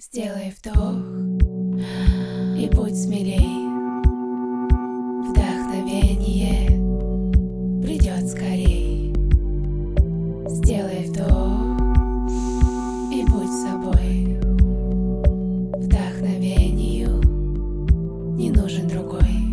Сделай вдох и будь смелей. Вдохновение придет скорей. Сделай вдох и будь собой. Вдохновению не нужен другой.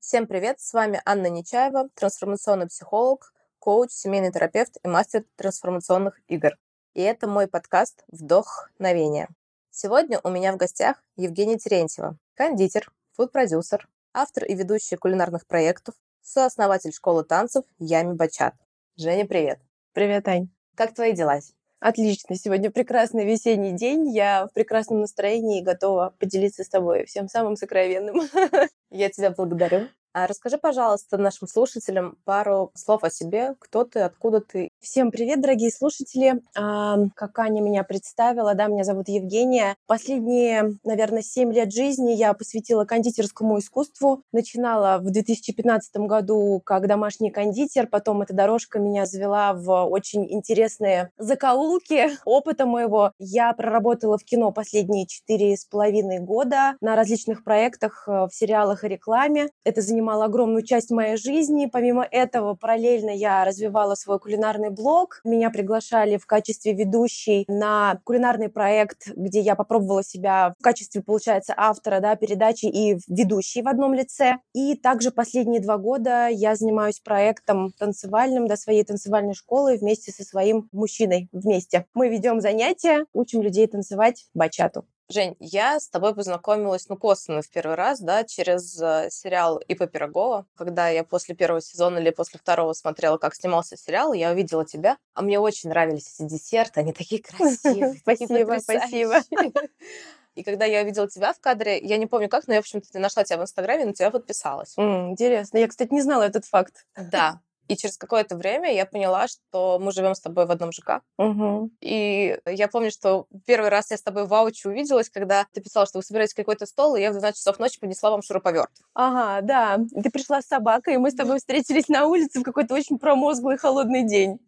Всем привет, с вами Анна Нечаева, трансформационный психолог, коуч, семейный терапевт и мастер трансформационных игр. И это мой подкаст «Вдохновение». Сегодня у меня в гостях Евгения Терентьева, кондитер, фуд-продюсер, автор и ведущий кулинарных проектов, сооснователь школы танцев Ями Бачат. Женя, привет. Привет, Ань. Как твои дела? Отлично. Сегодня прекрасный весенний день. Я в прекрасном настроении и готова поделиться с тобой всем самым сокровенным. Я тебя благодарю. А расскажи, пожалуйста, нашим слушателям пару слов о себе. Кто ты, откуда ты? Всем привет, дорогие слушатели. А, как Аня меня представила, да, меня зовут Евгения. Последние, наверное, 7 лет жизни я посвятила кондитерскому искусству. Начинала в 2015 году как домашний кондитер, потом эта дорожка меня завела в очень интересные закоулки опыта моего. Я проработала в кино последние четыре с половиной года на различных проектах э, в сериалах и рекламе. Это занимало занимала огромную часть моей жизни. Помимо этого, параллельно я развивала свой кулинарный блог. Меня приглашали в качестве ведущей на кулинарный проект, где я попробовала себя в качестве, получается, автора да, передачи и ведущей в одном лице. И также последние два года я занимаюсь проектом танцевальным, до да, своей танцевальной школы вместе со своим мужчиной вместе. Мы ведем занятия, учим людей танцевать бачату. Жень, я с тобой познакомилась, ну, косвенно в первый раз, да, через э, сериал Ипа Пирогова. Когда я после первого сезона или после второго смотрела, как снимался сериал, я увидела тебя, а мне очень нравились эти десерты, они такие красивые. Спасибо, спасибо. И когда я увидела тебя в кадре, я не помню как, но я, в общем-то, нашла тебя в Инстаграме, на тебя подписалась. интересно. Я, кстати, не знала этот факт. Да. И через какое-то время я поняла, что мы живем с тобой в одном ЖК. Угу. И я помню, что первый раз я с тобой в Ауче увиделась, когда ты писала, что вы собираетесь какой-то стол, и я в 12 часов ночи понесла вам шуруповерт. Ага, да. Ты пришла с собакой, и мы с тобой встретились на улице в какой-то очень промозглый холодный день.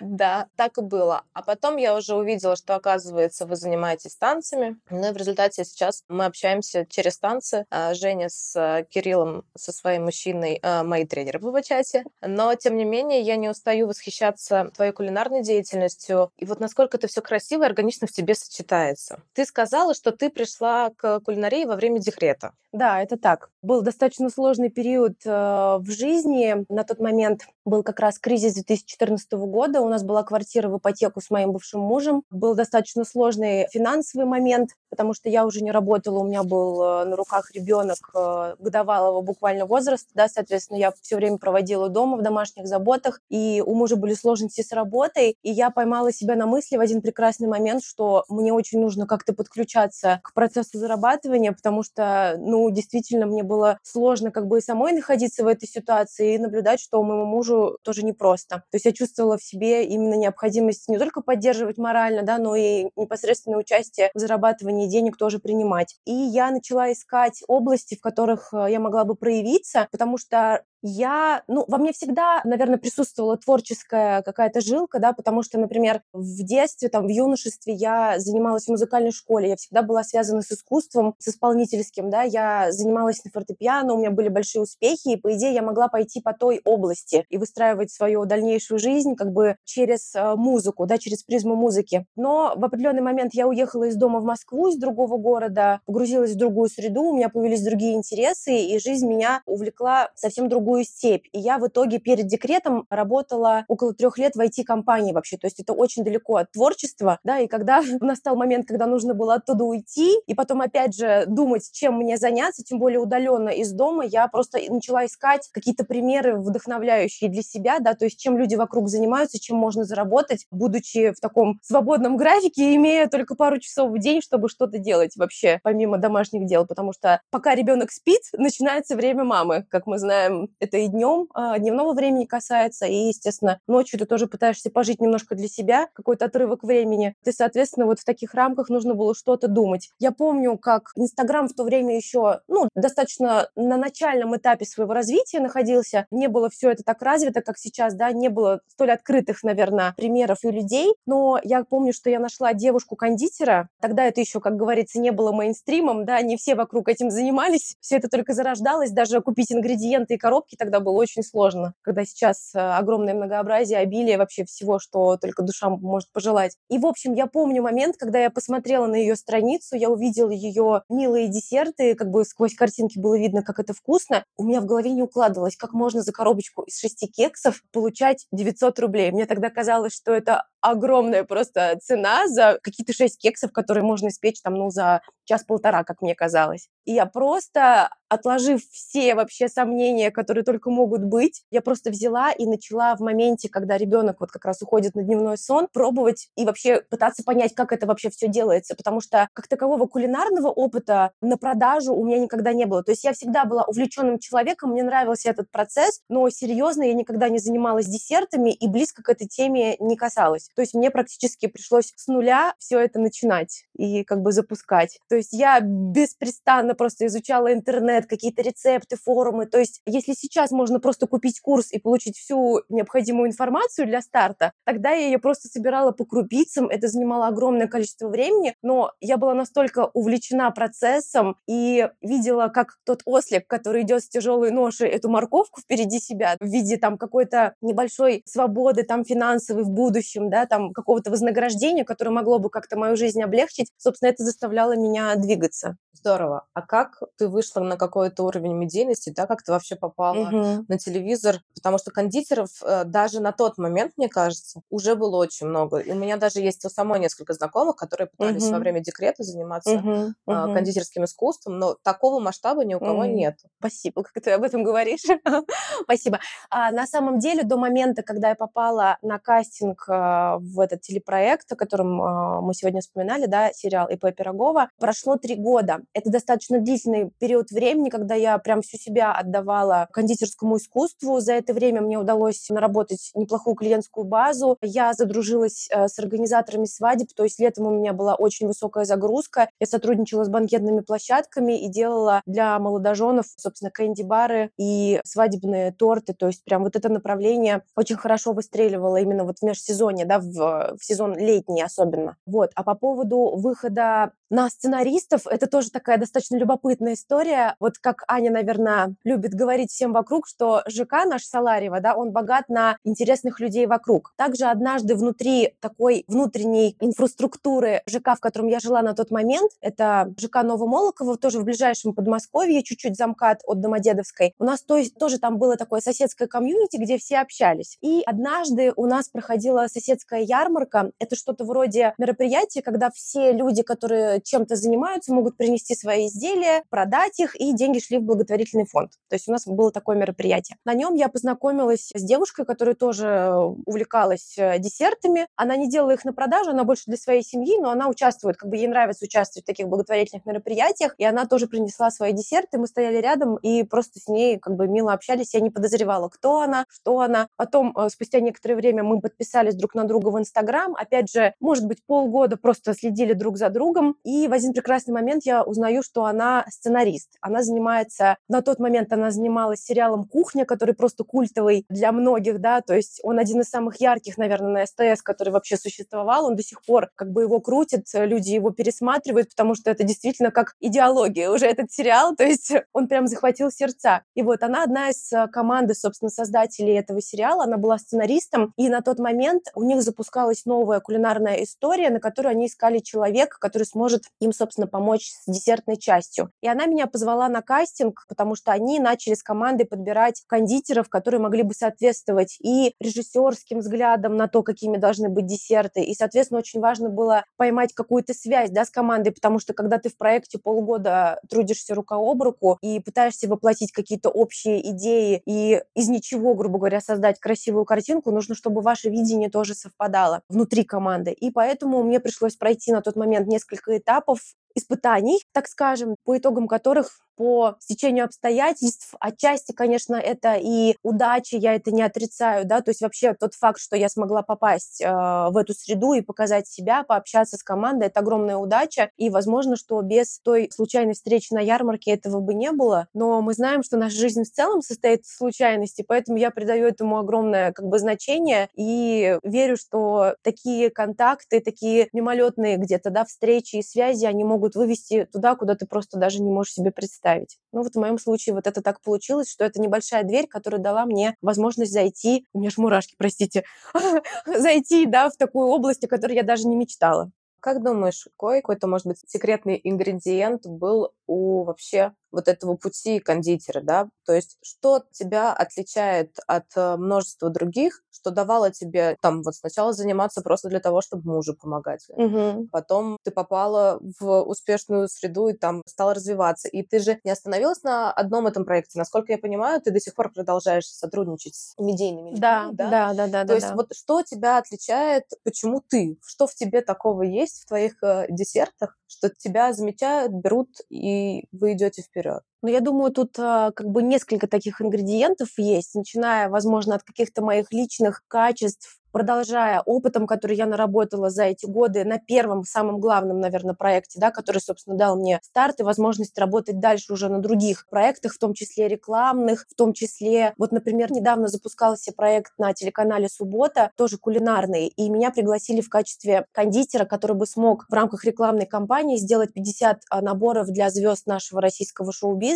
Да, так и было. А потом я уже увидела, что, оказывается, вы занимаетесь танцами. Ну и в результате сейчас мы общаемся через танцы. А, Женя с Кириллом, со своим мужчиной, а, мои тренеры в чате. Но, тем не менее, я не устаю восхищаться твоей кулинарной деятельностью. И вот насколько это все красиво и органично в тебе сочетается. Ты сказала, что ты пришла к кулинарии во время декрета. Да, это так. Был достаточно сложный период э, в жизни. На тот момент был как раз кризис 2014 года. У нас была квартира в ипотеку с моим бывшим мужем. Был достаточно сложный финансовый момент, потому что я уже не работала, у меня был э, на руках ребенок э, годовалого буквально возраста, да, соответственно, я все время проводила дома в домашних заботах, и у мужа были сложности с работой, и я поймала себя на мысли в один прекрасный момент, что мне очень нужно как-то подключаться к процессу зарабатывания, потому что, ну, действительно, мне было сложно как бы и самой находиться в этой ситуации и наблюдать, что моему мужу тоже непросто. То есть я чувствовала в себе именно необходимость не только поддерживать морально, да, но и непосредственное участие в зарабатывании денег тоже принимать. И я начала искать области, в которых э, я могла бы проявиться, потому что я, ну, во мне всегда, наверное, присутствовала творческая какая-то жилка, да, потому что, например, в детстве, там, в юношестве я занималась в музыкальной школе, я всегда была связана с искусством, с исполнительским, да, я занималась на фортепиано, у меня были большие успехи, и, по идее, я могла пойти по той области и выстраивать свою дальнейшую жизнь как бы через э, музыку, да, через призму музыки. Но в определенный момент я уехала из дома в Москву, из другого города, погрузилась в другую среду, у меня появились другие интересы, и жизнь меня увлекла совсем другой другую степь. И я в итоге перед декретом работала около трех лет в IT-компании вообще. То есть это очень далеко от творчества, да, и когда настал момент, когда нужно было оттуда уйти, и потом опять же думать, чем мне заняться, тем более удаленно из дома, я просто начала искать какие-то примеры вдохновляющие для себя, да, то есть чем люди вокруг занимаются, чем можно заработать, будучи в таком свободном графике, имея только пару часов в день, чтобы что-то делать вообще, помимо домашних дел, потому что пока ребенок спит, начинается время мамы, как мы знаем Это и днем, а, дневного времени касается, и, естественно, ночью ты тоже пытаешься пожить немножко для себя, какой-то отрывок времени. Ты, соответственно, вот в таких рамках нужно было что-то думать. Я помню, как Инстаграм в то время еще, ну, достаточно на начальном этапе своего развития находился. Не было все это так развито, как сейчас, да, не было столь открытых, наверное, примеров и людей. Но я помню, что я нашла девушку-кондитера. Тогда это еще, как говорится, не было мейнстримом, да, не все вокруг этим занимались. Все это только зарождалось. Даже купить ингредиенты и коробки тогда было очень сложно. Когда сейчас э, огромное многообразие, обилие вообще всего, что только душа может пожелать. И, в общем, я помню момент, когда я посмотрела на ее страницу, я увидела ее милые десерты, как бы сквозь картинки было видно, как это вкусно. У меня в голове не укладывалось, как можно за коробочку из шести кексов получать 900 рублей. Мне тогда казалось, что это огромная просто цена за какие-то шесть кексов, которые можно испечь там, ну, за час-полтора, как мне казалось. И я просто, отложив все вообще сомнения, которые только могут быть, я просто взяла и начала в моменте, когда ребенок вот как раз уходит на дневной сон, пробовать и вообще пытаться понять, как это вообще все делается, потому что как такового кулинарного опыта на продажу у меня никогда не было. То есть я всегда была увлеченным человеком, мне нравился этот процесс, но серьезно я никогда не занималась десертами и близко к этой теме не касалась. То есть мне практически пришлось с нуля все это начинать и как бы запускать. То есть я беспрестанно просто изучала интернет, какие-то рецепты, форумы. То есть если сейчас можно просто купить курс и получить всю необходимую информацию для старта, тогда я ее просто собирала по крупицам, это занимало огромное количество времени, но я была настолько увлечена процессом и видела, как тот ослик, который идет с тяжелой ношей, эту морковку впереди себя в виде там какой-то небольшой свободы там финансовой в будущем, да, там какого-то вознаграждения, которое могло бы как-то мою жизнь облегчить, собственно, это заставляло меня двигаться. Здорово. А как ты вышла на какой-то уровень медийности, да, как ты вообще попала Мгм. на телевизор? Потому что кондитеров э, даже на тот момент, мне кажется, уже было очень много. И у меня даже есть у самой несколько знакомых, которые пытались во Мгм. время декрета заниматься Мгм. кондитерским искусством, но такого масштаба ни у кого Мгм. нет. Спасибо, как ты об этом говоришь. Спасибо. А, на самом деле, до момента, когда я попала на кастинг а, в этот телепроект, о котором а, мы сегодня вспоминали, да, сериал ИП Пирогова, прошло три года. Это достаточно длительный период времени, когда я прям всю себя отдавала кондитерскому искусству. За это время мне удалось наработать неплохую клиентскую базу. Я задружилась э, с организаторами свадеб, то есть летом у меня была очень высокая загрузка. Я сотрудничала с банкетными площадками и делала для молодоженов, собственно, кэнди-бары и свадебные торты. То есть прям вот это направление очень хорошо выстреливало именно вот в межсезонье, да, в, в сезон летний особенно. Вот. А по поводу выхода на сценаристов, это тоже такая достаточно любопытная история. Вот как Аня, наверное, любит говорить всем вокруг, что ЖК наш Саларева, да, он богат на интересных людей вокруг. Также однажды внутри такой внутренней инфраструктуры ЖК, в котором я жила на тот момент, это ЖК Новомолоково, тоже в ближайшем Подмосковье, чуть-чуть замкат от Домодедовской. У нас то есть, тоже там было такое соседское комьюнити, где все общались. И однажды у нас проходила соседская ярмарка. Это что-то вроде мероприятия, когда все люди, которые чем-то занимаются, могут принести свои изделия, продать их, и деньги шли в благотворительный фонд. То есть у нас было такое мероприятие. На нем я познакомилась с девушкой, которая тоже увлекалась э, десертами. Она не делала их на продажу, она больше для своей семьи, но она участвует, как бы ей нравится участвовать в таких благотворительных мероприятиях, и она тоже принесла свои десерты, мы стояли рядом и просто с ней как бы мило общались, я не подозревала, кто она, что она. Потом, э, спустя некоторое время, мы подписались друг на друга в Инстаграм, опять же, может быть, полгода просто следили друг за другом, и в один прекрасный момент я узнаю, что она сценарист. Она занимается, на тот момент она занималась сериалом «Кухня», который просто культовый для многих, да, то есть он один из самых ярких, наверное, на СТС, который вообще существовал, он до сих пор как бы его крутит, люди его пересматривают, потому что это действительно как идеология уже этот сериал, то есть он прям захватил сердца. И вот она одна из э, команды, собственно, создателей этого сериала, она была сценаристом, и на тот момент у них запускалась новая кулинарная история, на которую они искали человека, который сможет им, собственно, помочь с десертной частью. И она меня позвала на кастинг, потому что они начали с командой подбирать кондитеров, которые могли бы соответствовать и режиссерским взглядам на то, какими должны быть десерты. И, соответственно, очень важно было поймать какую-то связь да, с командой, потому что когда ты в проекте полгода трудишься рука об руку и пытаешься воплотить какие-то общие идеи и из ничего, грубо говоря, создать красивую картинку, нужно, чтобы ваше видение тоже совпадало внутри команды. И поэтому мне пришлось пройти на тот момент несколько этапов этапов испытаний, так скажем, по итогам которых по стечению обстоятельств. Отчасти, конечно, это и удача, я это не отрицаю, да, то есть вообще тот факт, что я смогла попасть э, в эту среду и показать себя, пообщаться с командой, это огромная удача, и возможно, что без той случайной встречи на ярмарке этого бы не было, но мы знаем, что наша жизнь в целом состоит из случайностей, поэтому я придаю этому огромное как бы значение и верю, что такие контакты, такие мимолетные где-то, да, встречи и связи, они могут вывести туда, куда ты просто даже не можешь себе представить. Ну вот в моем случае вот это так получилось, что это небольшая дверь, которая дала мне возможность зайти, у меня же мурашки, простите, зайти, да, в такую область, о которой я даже не мечтала. Как думаешь, какой какой-то, может быть, секретный ингредиент был у вообще вот этого пути кондитера, да? То есть что тебя отличает от э, множества других, что давало тебе там вот сначала заниматься просто для того, чтобы мужу помогать, угу. потом ты попала в успешную среду и там стала развиваться, и ты же не остановилась на одном этом проекте. Насколько я понимаю, ты до сих пор продолжаешь сотрудничать с медийными людьми, да? Да, да, да, да. То да, есть да. вот что тебя отличает, почему ты, что в тебе такого есть в твоих э, десертах, что тебя замечают, берут и вы идете вперед? Ну, я думаю, тут а, как бы несколько таких ингредиентов есть, начиная, возможно, от каких-то моих личных качеств, продолжая опытом, который я наработала за эти годы на первом, самом главном, наверное, проекте, да, который, собственно, дал мне старт и возможность работать дальше уже на других проектах, в том числе рекламных, в том числе, вот, например, недавно запускался проект на телеканале «Суббота», тоже кулинарный, и меня пригласили в качестве кондитера, который бы смог в рамках рекламной кампании сделать 50 а, наборов для звезд нашего российского шоу-бизнеса,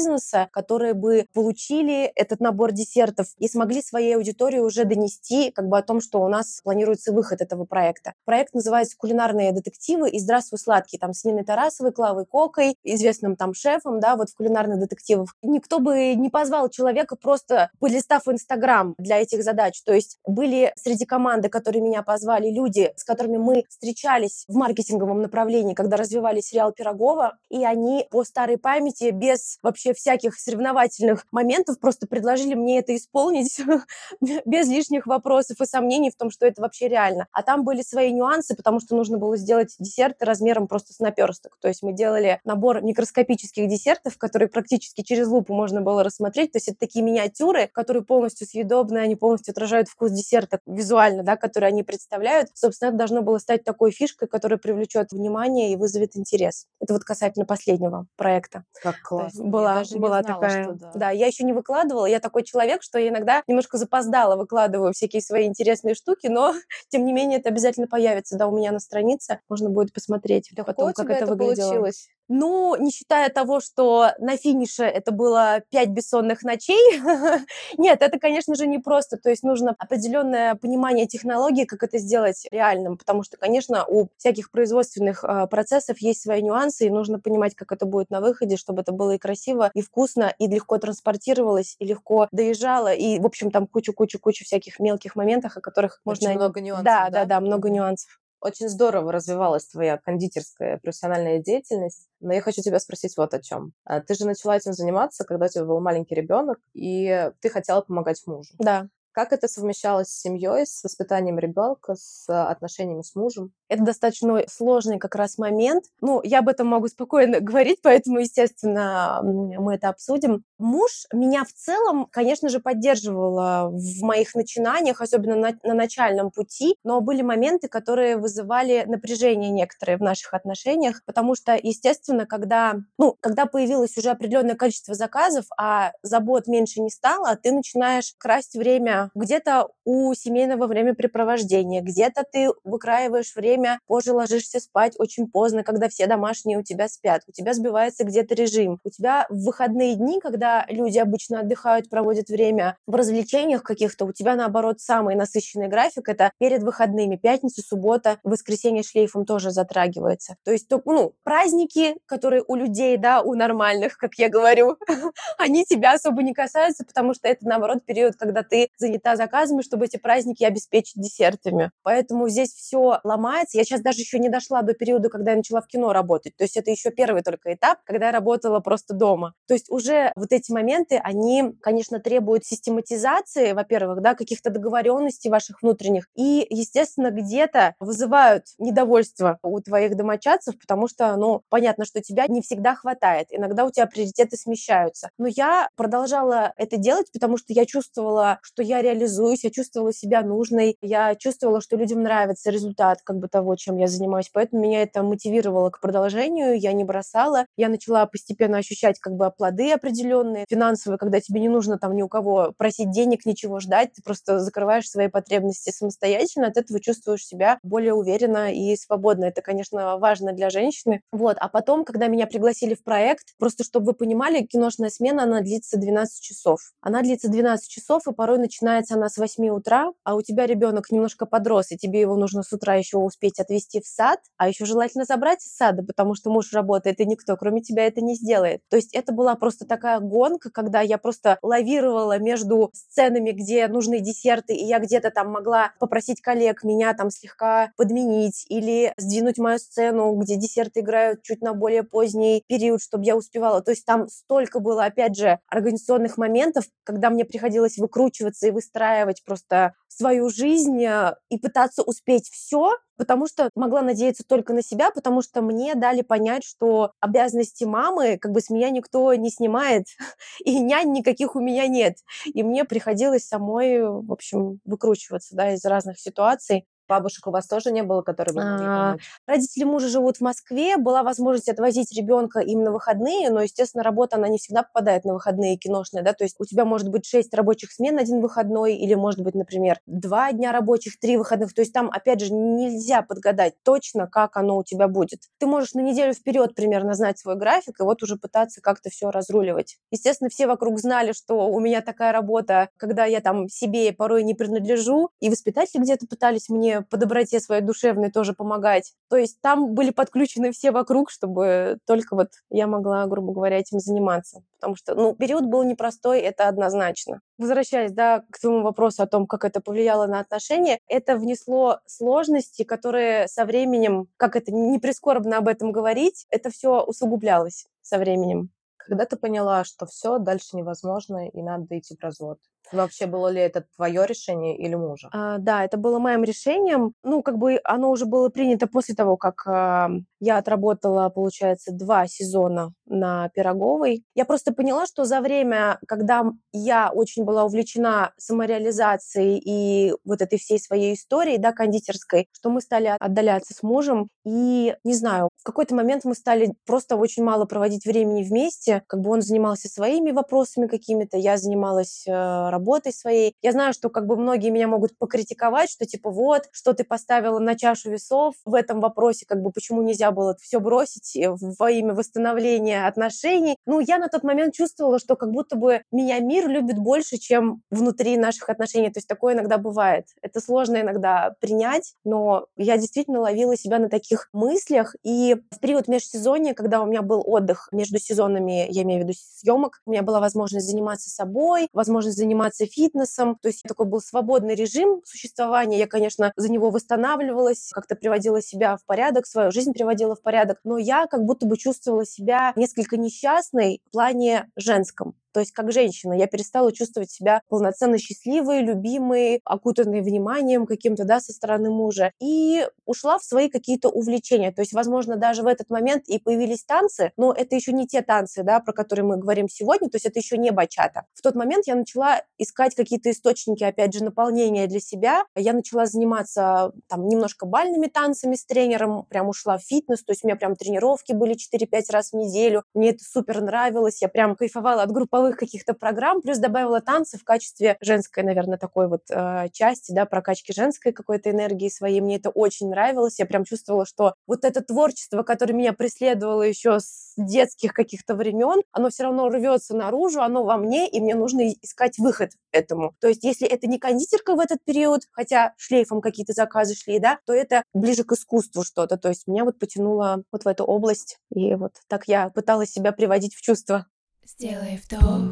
которые бы получили этот набор десертов и смогли своей аудитории уже донести как бы о том, что у нас планируется выход этого проекта. Проект называется «Кулинарные детективы» и «Здравствуй, сладкий», там с Ниной Тарасовой, Клавой Кокой, известным там шефом, да, вот в «Кулинарных детективах». Никто бы не позвал человека просто полистав Инстаграм для этих задач. То есть были среди команды, которые меня позвали, люди, с которыми мы встречались в маркетинговом направлении, когда развивали сериал Пирогова, и они по старой памяти, без вообще всяких соревновательных моментов, просто предложили мне это исполнить без лишних вопросов и сомнений в том, что это вообще реально. А там были свои нюансы, потому что нужно было сделать десерты размером просто с наперсток. То есть мы делали набор микроскопических десертов, которые практически через лупу можно было рассмотреть. То есть это такие миниатюры, которые полностью съедобны, они полностью отражают вкус десерта визуально, да, который они представляют. Собственно, это должно было стать такой фишкой, которая привлечет внимание и вызовет интерес. Это вот касательно последнего проекта. Как классно. Была, была знала, такая. Что, да. да, я еще не выкладывала. Я такой человек, что я иногда немножко запоздала выкладываю всякие свои интересные штуки, штуки, но тем не менее это обязательно появится, да, у меня на странице, можно будет посмотреть да потом, как это, это выглядело. Получилось? Ну, не считая того, что на финише это было пять бессонных ночей, нет, это, конечно же, не просто. То есть нужно определенное понимание технологии, как это сделать реальным, потому что, конечно, у всяких производственных э, процессов есть свои нюансы, и нужно понимать, как это будет на выходе, чтобы это было и красиво, и вкусно, и легко транспортировалось, и легко доезжало, и, в общем, там кучу-кучу-кучу всяких мелких моментов, о которых Очень можно... много нюансов, да? Да, да, да, много нюансов. Очень здорово развивалась твоя кондитерская профессиональная деятельность. Но я хочу тебя спросить вот о чем. А, ты же начала этим заниматься, когда у тебя был маленький ребенок, и ты хотела помогать мужу. Да. Как это совмещалось с семьей, с воспитанием ребенка, с отношениями с мужем? Это достаточно сложный как раз момент. Ну, я об этом могу спокойно говорить, поэтому, естественно, мы это обсудим. Муж меня в целом, конечно же, поддерживал в моих начинаниях, особенно на, на начальном пути, но были моменты, которые вызывали напряжение некоторые в наших отношениях, потому что, естественно, когда, ну, когда появилось уже определенное количество заказов, а забот меньше не стало, ты начинаешь красть время где-то у семейного времяпрепровождения, где-то ты выкраиваешь время, позже ложишься спать очень поздно, когда все домашние у тебя спят, у тебя сбивается где-то режим, у тебя в выходные дни, когда люди обычно отдыхают, проводят время в развлечениях каких-то, у тебя, наоборот, самый насыщенный график — это перед выходными, пятница, суббота, воскресенье шлейфом тоже затрагивается. То есть, ну, праздники, которые у людей, да, у нормальных, как я говорю, они тебя особо не касаются, потому что это, наоборот, период, когда ты занимаешься занята заказами, чтобы эти праздники обеспечить десертами. Поэтому здесь все ломается. Я сейчас даже еще не дошла до периода, когда я начала в кино работать. То есть это еще первый только этап, когда я работала просто дома. То есть уже вот эти моменты, они, конечно, требуют систематизации, во-первых, да, каких-то договоренностей ваших внутренних. И, естественно, где-то вызывают недовольство у твоих домочадцев, потому что, ну, понятно, что тебя не всегда хватает. Иногда у тебя приоритеты смещаются. Но я продолжала это делать, потому что я чувствовала, что я реализуюсь, я чувствовала себя нужной, я чувствовала, что людям нравится результат как бы того, чем я занимаюсь. Поэтому меня это мотивировало к продолжению, я не бросала. Я начала постепенно ощущать как бы плоды определенные, финансовые, когда тебе не нужно там ни у кого просить денег, ничего ждать, ты просто закрываешь свои потребности самостоятельно, от этого чувствуешь себя более уверенно и свободно. Это, конечно, важно для женщины. Вот. А потом, когда меня пригласили в проект, просто чтобы вы понимали, киношная смена, она длится 12 часов. Она длится 12 часов, и порой начинается она с 8 утра, а у тебя ребенок немножко подрос, и тебе его нужно с утра еще успеть отвезти в сад, а еще желательно забрать из сада, потому что муж работает, и никто, кроме тебя, это не сделает. То есть это была просто такая гонка, когда я просто лавировала между сценами, где нужны десерты, и я где-то там могла попросить коллег меня там слегка подменить или сдвинуть мою сцену, где десерты играют чуть на более поздний период, чтобы я успевала. То есть там столько было, опять же, организационных моментов, когда мне приходилось выкручиваться и выстраивать просто свою жизнь э, и пытаться успеть все, потому что могла надеяться только на себя, потому что мне дали понять, что обязанности мамы как бы с меня никто не снимает, и нянь никаких у меня нет. И мне приходилось самой, в общем, выкручиваться да, из разных ситуаций. Бабушек у вас тоже не было, которые бы могли А, помочь? Родители мужа живут в Москве, была возможность отвозить ребенка им на выходные, но, естественно, работа, она не всегда попадает на выходные киношные, да, то есть у тебя может быть 6 рабочих смен один выходной, или может быть, например, 2 дня рабочих, 3 выходных, то есть там, опять же, нельзя подгадать точно, как оно у тебя будет. Ты можешь на неделю вперед примерно знать свой график, и вот уже пытаться как-то все разруливать. Естественно, все вокруг знали, что у меня такая работа, когда я там себе порой не принадлежу, и воспитатели где-то пытались мне по доброте своей душевной тоже помогать. То есть там были подключены все вокруг, чтобы только вот я могла, грубо говоря, этим заниматься. Потому что, ну, период был непростой, это однозначно. Возвращаясь, да, к твоему вопросу о том, как это повлияло на отношения, это внесло сложности, которые со временем, как это не прискорбно об этом говорить, это все усугублялось со временем. Когда ты поняла, что все, дальше невозможно и надо идти в развод? Вообще, было ли это твое решение или мужа? А, да, это было моим решением. Ну, как бы оно уже было принято после того, как а, я отработала, получается, два сезона на Пироговой. Я просто поняла, что за время, когда я очень была увлечена самореализацией и вот этой всей своей историей, да, кондитерской, что мы стали отдаляться с мужем. И, не знаю, в какой-то момент мы стали просто очень мало проводить времени вместе. Как бы он занимался своими вопросами какими-то, я занималась э, работой своей. Я знаю, что как бы многие меня могут покритиковать, что типа вот, что ты поставила на чашу весов в этом вопросе, как бы почему нельзя было все бросить э, во имя восстановления отношений. Ну, я на тот момент чувствовала, что как будто бы меня мир любит больше, чем внутри наших отношений. То есть такое иногда бывает. Это сложно иногда принять, но я действительно ловила себя на таких мыслях. И в период межсезонья, когда у меня был отдых между сезонами, я имею в виду съемок, у меня была возможность заниматься собой, возможность заниматься фитнесом. То есть такой был свободный режим существования. Я, конечно, за него восстанавливалась, как-то приводила себя в порядок, свою жизнь приводила в порядок. Но я как будто бы чувствовала себя несколько несчастной в плане женском. То есть как женщина я перестала чувствовать себя полноценно счастливой, любимой, окутанной вниманием каким-то, да, со стороны мужа. И ушла в свои какие-то увлечения. То есть, возможно, даже в этот момент и появились танцы, но это еще не те танцы, да, про которые мы говорим сегодня, то есть это еще не бачата. В тот момент я начала искать какие-то источники, опять же, наполнения для себя. Я начала заниматься там немножко бальными танцами с тренером, прям ушла в фитнес, то есть у меня прям тренировки были 4-5 раз в неделю. Мне это супер нравилось, я прям кайфовала от групповых групповых каких-то программ, плюс добавила танцы в качестве женской, наверное, такой вот э, части, да, прокачки женской какой-то энергии своей. Мне это очень нравилось. Я прям чувствовала, что вот это творчество, которое меня преследовало еще с детских каких-то времен, оно все равно рвется наружу, оно во мне, и мне нужно искать выход этому. То есть, если это не кондитерка в этот период, хотя шлейфом какие-то заказы шли, да, то это ближе к искусству что-то. То есть меня вот потянуло вот в эту область, и вот так я пыталась себя приводить в чувство. Сделай вдох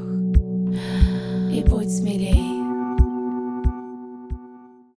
и будь смелей.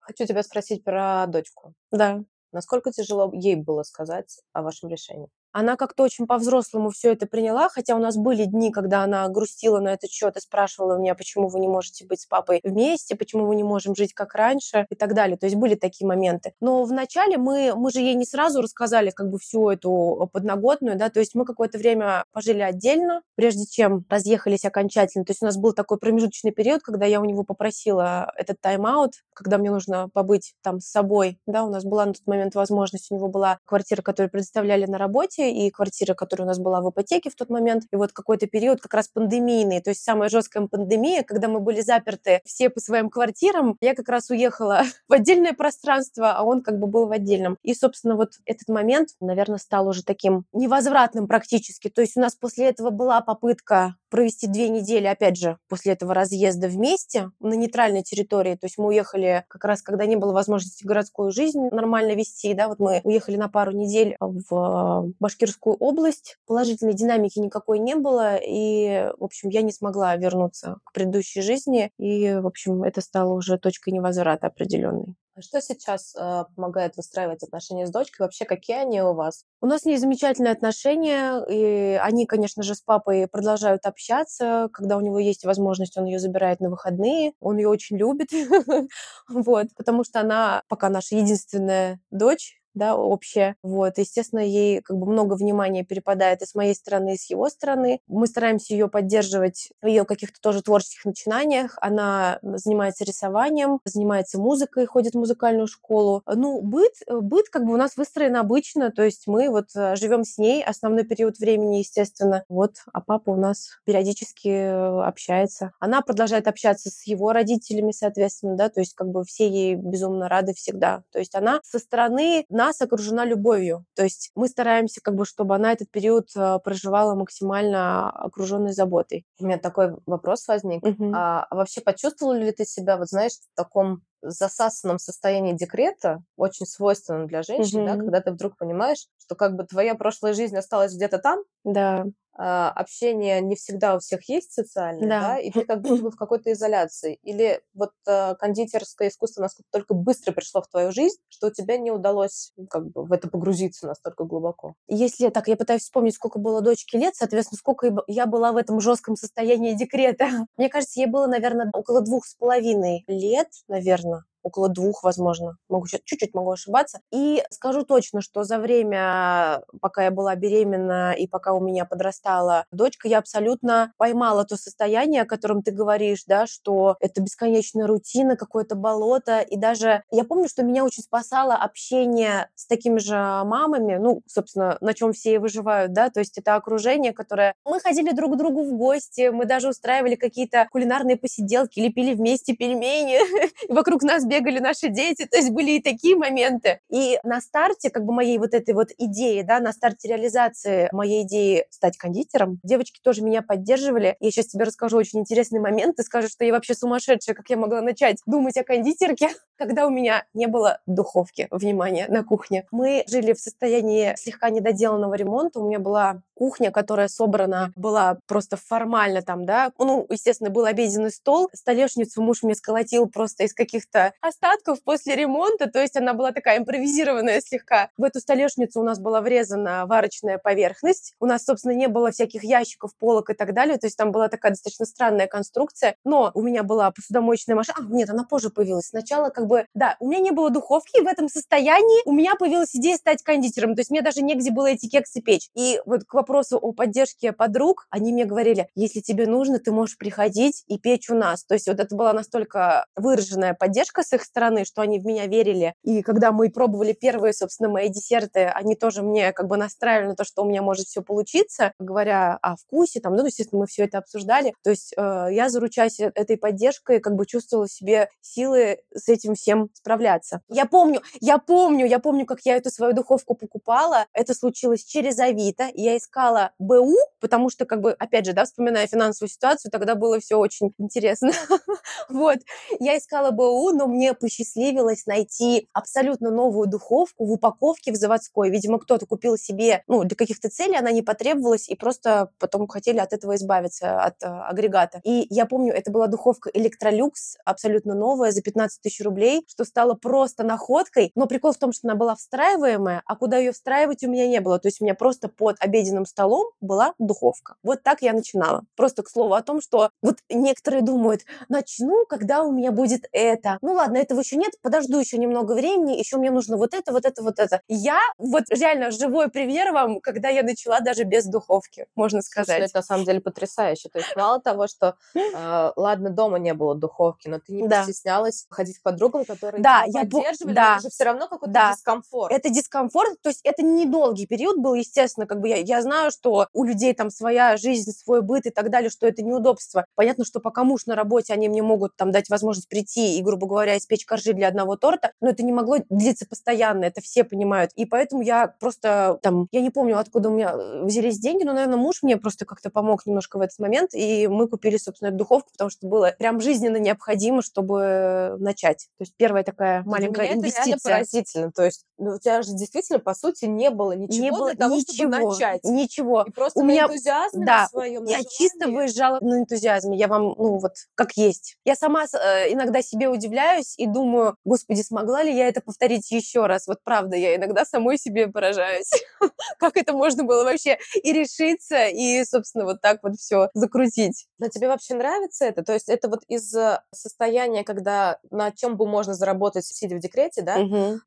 Хочу тебя спросить про дочку. Да. Насколько тяжело ей было сказать о вашем решении? Она как-то очень по-взрослому все это приняла, хотя у нас были дни, когда она грустила на этот счет и спрашивала меня, почему вы не можете быть с папой вместе, почему мы не можем жить как раньше и так далее. То есть были такие моменты. Но вначале мы, мы же ей не сразу рассказали как бы всю эту подноготную, да, то есть мы какое-то время пожили отдельно, прежде чем разъехались окончательно. То есть у нас был такой промежуточный период, когда я у него попросила этот тайм-аут, когда мне нужно побыть там с собой, да, у нас была на тот момент возможность, у него была квартира, которую предоставляли на работе, и квартира, которая у нас была в ипотеке в тот момент. И вот какой-то период как раз пандемийный, то есть самая жесткая пандемия, когда мы были заперты все по своим квартирам, я как раз уехала в отдельное пространство, а он как бы был в отдельном. И, собственно, вот этот момент, наверное, стал уже таким невозвратным практически. То есть у нас после этого была попытка провести две недели, опять же, после этого разъезда вместе на нейтральной территории. То есть мы уехали как раз, когда не было возможности городскую жизнь нормально вести, да, вот мы уехали на пару недель в Башкирскую область. Положительной динамики никакой не было, и, в общем, я не смогла вернуться к предыдущей жизни, и, в общем, это стало уже точкой невозврата определенной. А что сейчас э, помогает выстраивать отношения с дочкой? Вообще, какие они у вас? У нас с ней замечательные отношения, и они, конечно же, с папой продолжают общаться. Когда у него есть возможность, он ее забирает на выходные. Он ее очень любит, вот, потому что она пока наша единственная дочь, да, общее. Вот, естественно, ей как бы много внимания перепадает и с моей стороны, и с его стороны. Мы стараемся ее поддерживать в ее каких-то тоже творческих начинаниях. Она занимается рисованием, занимается музыкой, ходит в музыкальную школу. Ну, быт, э, быт как бы у нас выстроен обычно, то есть мы вот э, живем с ней основной период времени, естественно. Вот, а папа у нас периодически э, общается. Она продолжает общаться с его родителями, соответственно, да, то есть как бы все ей безумно рады всегда. То есть она со стороны нас окружена любовью. То есть мы стараемся, как бы, чтобы она этот период э, проживала максимально окруженной заботой. У меня такой вопрос возник. Угу. А вообще почувствовала ли ты себя, вот знаешь, в таком засасанном состоянии декрета, очень свойственном для женщин, угу. да, когда ты вдруг понимаешь, что как бы твоя прошлая жизнь осталась где-то там, да. А, общение не всегда у всех есть социальное, да, да и ты как будто бы в какой-то изоляции. Или вот а, кондитерское искусство настолько только быстро пришло в твою жизнь, что у тебя не удалось как бы в это погрузиться настолько глубоко. Если так, я пытаюсь вспомнить, сколько было дочке лет, соответственно, сколько я была в этом жестком состоянии декрета. Мне кажется, ей было, наверное, около двух с половиной лет, наверное около двух, возможно. Могу чуть-чуть могу ошибаться. И скажу точно, что за время, пока я была беременна и пока у меня подрастала дочка, я абсолютно поймала то состояние, о котором ты говоришь, да, что это бесконечная рутина, какое-то болото. И даже я помню, что меня очень спасало общение с такими же мамами, ну, собственно, на чем все и выживают, да, то есть это окружение, которое... Мы ходили друг к другу в гости, мы даже устраивали какие-то кулинарные посиделки, лепили вместе пельмени, вокруг нас бегали наши дети, то есть были и такие моменты. И на старте как бы моей вот этой вот идеи, да, на старте реализации моей идеи стать кондитером, девочки тоже меня поддерживали. Я сейчас тебе расскажу очень интересный момент, ты скажешь, что я вообще сумасшедшая, как я могла начать думать о кондитерке, когда у меня не было духовки, внимание, на кухне. Мы жили в состоянии слегка недоделанного ремонта, у меня была кухня, которая собрана была просто формально там, да, ну, естественно, был обеденный стол, столешницу муж мне сколотил просто из каких-то остатков после ремонта, то есть она была такая импровизированная слегка. В эту столешницу у нас была врезана варочная поверхность. У нас, собственно, не было всяких ящиков, полок и так далее, то есть там была такая достаточно странная конструкция. Но у меня была посудомоечная машина. А, нет, она позже появилась. Сначала как бы, да, у меня не было духовки, и в этом состоянии у меня появилась идея стать кондитером. То есть мне даже негде было эти кексы печь. И вот к вопросу о поддержке подруг, они мне говорили, если тебе нужно, ты можешь приходить и печь у нас. То есть вот это была настолько выраженная поддержка их стороны, что они в меня верили. И когда мы пробовали первые, собственно, мои десерты, они тоже мне как бы настраивали на то, что у меня может все получиться, говоря о вкусе, там, ну, естественно, мы все это обсуждали. То есть э, я, заручаясь э, этой поддержкой, как бы чувствовала себе силы с этим всем справляться. Я помню, я помню, я помню, как я эту свою духовку покупала. Это случилось через Авито. Я искала БУ, потому что, как бы, опять же, да, вспоминая финансовую ситуацию, тогда было все очень интересно. вот. Я искала БУ, но мне мне посчастливилось найти абсолютно новую духовку в упаковке в заводской. Видимо, кто-то купил себе, ну, для каких-то целей она не потребовалась, и просто потом хотели от этого избавиться, от э, агрегата. И я помню, это была духовка Electrolux, абсолютно новая, за 15 тысяч рублей, что стало просто находкой. Но прикол в том, что она была встраиваемая, а куда ее встраивать у меня не было. То есть у меня просто под обеденным столом была духовка. Вот так я начинала. Просто к слову о том, что вот некоторые думают, начну, когда у меня будет это. Ну ладно, этого еще нет, подожду еще немного времени, еще мне нужно вот это, вот это, вот это. Я вот реально живой пример вам, когда я начала даже без духовки, можно сказать. Слушай, это на самом деле потрясающе. То есть мало того, что, э, ладно, дома не было духовки, но ты не Да. постеснялась ходить к подругам, которые Да, я по- поддерживали, да. это же все равно какой-то Да. дискомфорт. Это дискомфорт, то есть это недолгий период был, естественно, как бы я, я знаю, что у людей там своя жизнь, свой быт и так далее, что это неудобство. Понятно, что пока муж на работе, они мне могут там дать возможность прийти и, грубо говоря, испечь коржи для одного торта, но это не могло длиться постоянно, это все понимают. И поэтому я просто там, я не помню, откуда у меня э, взялись деньги, но, наверное, муж мне просто как-то помог немножко в этот момент, и мы купили, собственно, эту духовку, потому что было прям жизненно необходимо, чтобы начать. То есть первая такая Ну, Для маленькая меня это инвестиция. поразительно. То есть ну, у тебя же действительно, по сути, не было ничего не было для того, ничего, чтобы начать. ничего. И просто У на меня- энтузиазме да, на своем, Я чисто выезжала на энтузиазме, я вам, ну вот, как есть. Я сама э, иногда себе удивляюсь и думаю, господи, смогла ли я это повторить еще раз? Вот правда, я иногда самой себе поражаюсь. Как это можно было вообще и решиться, и, собственно, вот так вот все закрутить. Но тебе вообще нравится это? То есть это вот из э, состояния, когда на чем бы можно заработать, сидя в декрете, да?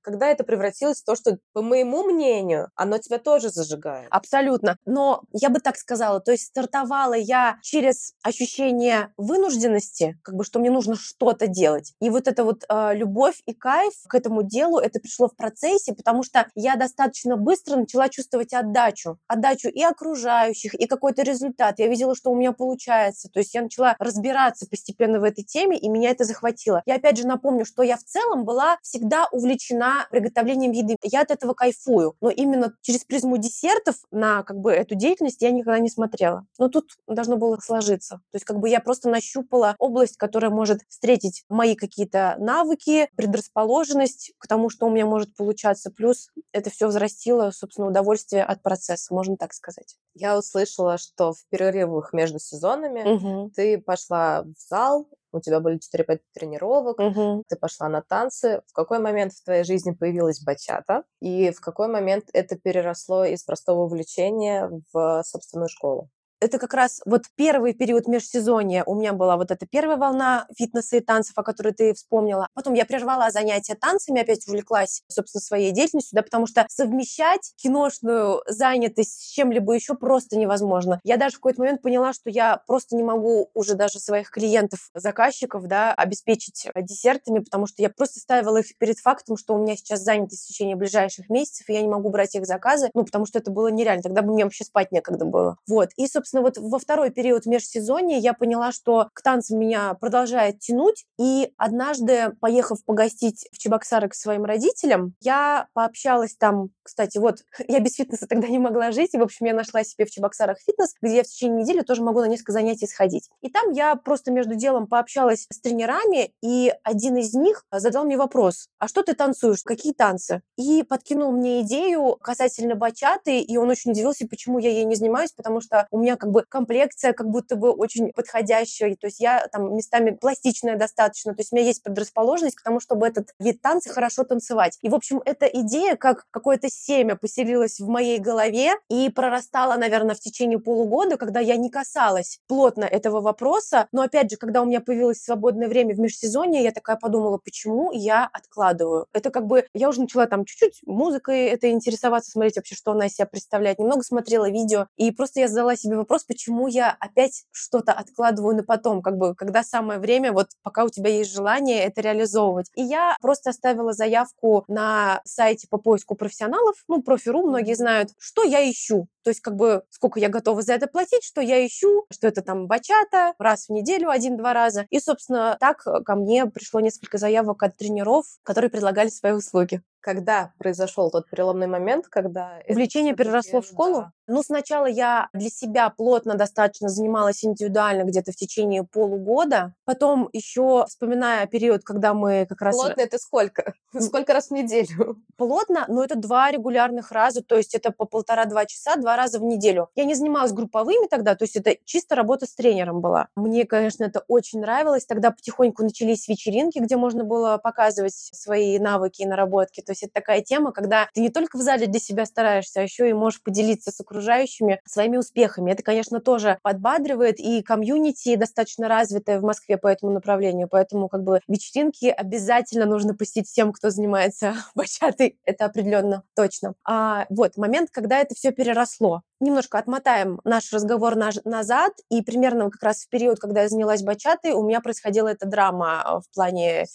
Когда это превратилось в то, что, по моему мнению, оно тебя тоже зажигает. Абсолютно. Но я бы так сказала, то есть стартовала я через ощущение вынужденности, как бы, что мне нужно что-то делать. И вот эта вот э, любовь и кайф к этому делу, это пришло в процессе, потому что я достаточно быстро начала чувствовать отдачу. Отдачу и окружающих, и какой-то результат. Я видела, что у меня получается. То есть я начала разбираться постепенно в этой теме, и меня это захватило. Я опять же напомню, что я в целом была всегда увлечена приготовлением еды. Я от этого кайфую. Но именно через призму десертов на как бы эту деятельность я никогда не смотрела. Но тут должно было сложиться. То есть как бы я просто нащупала область, которая может встретить мои какие-то навыки, предрасположенность к тому, что у меня может получаться. Плюс это все взрастило, собственно, удовольствие от процесса, можно так сказать. Я услышала, что в перерывах между сезонами Мгм. ты пошла в зал, у тебя были 4-5 тренировок, Мгм. ты пошла на танцы. В какой момент в твоей жизни появилась бачата? И в какой момент это переросло из простого увлечения в собственную школу? Это как раз вот первый период межсезонья у меня была вот эта первая волна фитнеса и танцев, о которой ты вспомнила. Потом я прервала занятия танцами, опять увлеклась, собственно, своей деятельностью, да, потому что совмещать киношную занятость с чем-либо еще просто невозможно. Я даже в какой-то момент поняла, что я просто не могу уже даже своих клиентов, заказчиков, да, обеспечить э, десертами, потому что я просто ставила их перед фактом, что у меня сейчас занятость в течение ближайших месяцев, и я не могу брать их заказы, ну, потому что это было нереально. Тогда бы мне вообще спать некогда было. Вот. И, собственно, вот во второй период межсезонья я поняла, что к танцам меня продолжает тянуть. И однажды, поехав погостить в Чебоксары к своим родителям, я пообщалась там, кстати, вот, я без фитнеса тогда не могла жить, и, в общем, я нашла себе в Чебоксарах фитнес, где я в течение недели тоже могу на несколько занятий сходить. И там я просто между делом пообщалась с тренерами, и один из них задал мне вопрос, а что ты танцуешь, какие танцы? И подкинул мне идею касательно бачаты, и он очень удивился, почему я ей не занимаюсь, потому что у меня как бы комплекция как будто бы очень подходящая, то есть я там местами пластичная достаточно, то есть у меня есть предрасположенность к тому, чтобы этот вид танца хорошо танцевать. И, в общем, эта идея, как какое-то семя поселилась в моей голове и прорастала, наверное, в течение полугода, когда я не касалась плотно этого вопроса, но, опять же, когда у меня появилось свободное время в межсезонье, я такая подумала, почему я откладываю? Это как бы, я уже начала там чуть-чуть музыкой это интересоваться, смотреть вообще, что она из себя представляет, немного смотрела видео, и просто я задала себе вопрос, почему я опять что-то откладываю на потом, как бы, когда самое время, вот пока у тебя есть желание это реализовывать. И я просто оставила заявку на сайте по поиску профессионалов, ну, профи.ру, многие знают, что я ищу. То есть, как бы, сколько я готова за это платить, что я ищу, что это там бачата, раз в неделю, один-два раза. И, собственно, так ко мне пришло несколько заявок от тренеров, которые предлагали свои услуги. Когда произошел тот переломный момент, когда... Увлечение переросло в школу? да, Ну, сначала я для себя плотно достаточно занималась индивидуально где-то в течение полугода. Потом еще, вспоминая период, когда мы как раз... Плотно это сколько? Сколько раз в неделю? Плотно, но это два регулярных раза, то есть это по полтора-два часа, два раза в неделю. Я не занималась групповыми тогда, то есть это чисто работа с тренером была. Мне, конечно, это очень нравилось. Тогда потихоньку начались вечеринки, где можно было показывать свои навыки и наработки. То есть это такая тема, когда ты не только в зале для себя стараешься, а еще и можешь поделиться с окружающими своими успехами. Это, конечно, тоже подбадривает, и комьюнити достаточно развитое в Москве по этому направлению, поэтому как бы вечеринки обязательно нужно посетить всем, кто занимается бачатой, это определенно точно. А, вот, момент, когда это все переросло. Немножко отмотаем наш разговор наж- назад, и примерно как раз в период, когда я занялась бачатой, у меня происходила эта драма а, в плане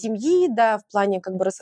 семьи, да, в плане как бы рас-